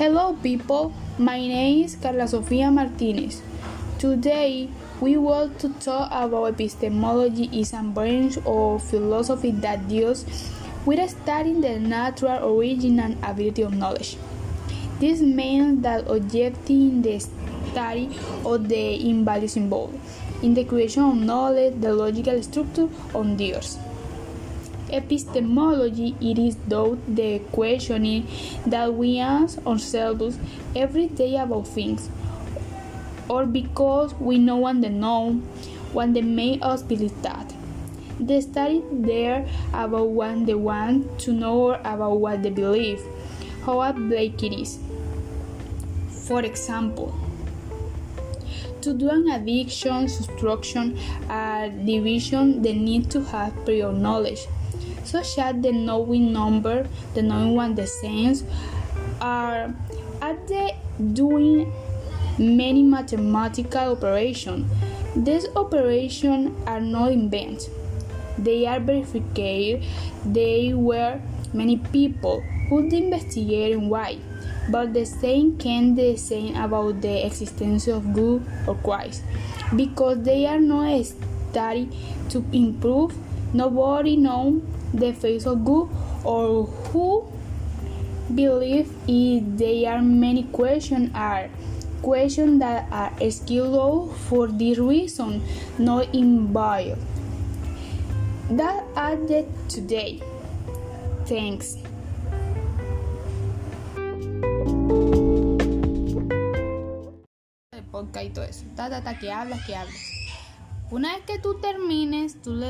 Hello, people. My name is Carla Sofia Martinez. Today, we want to talk about epistemology is a branch of philosophy that deals with studying the natural origin and ability of knowledge. This means that objecting the study of the values involved in the creation of knowledge, the logical structure of theirs. Epistemology it is thought the questioning that we ask ourselves every day about things, or because we know what they know, what they make us believe that. The study there about what they want to know about what they believe, how Blake it is. For example, to do an addiction, subtraction, or division, they need to have prior knowledge such as the knowing number, the knowing one, the sense uh, are are they doing many mathematical operations. These operations are not invents. They are verified. They were many people who investigated why. But the same can the same about the existence of good or Christ. Because they are not studied to improve, nobody knows the face of good or who believe if there are many questions are questions that are skilled for this reason not invalid that added today. Thanks. Podcast y todo eso. Ta ta ta que hablas que hablas. Una vez que tú termines tú le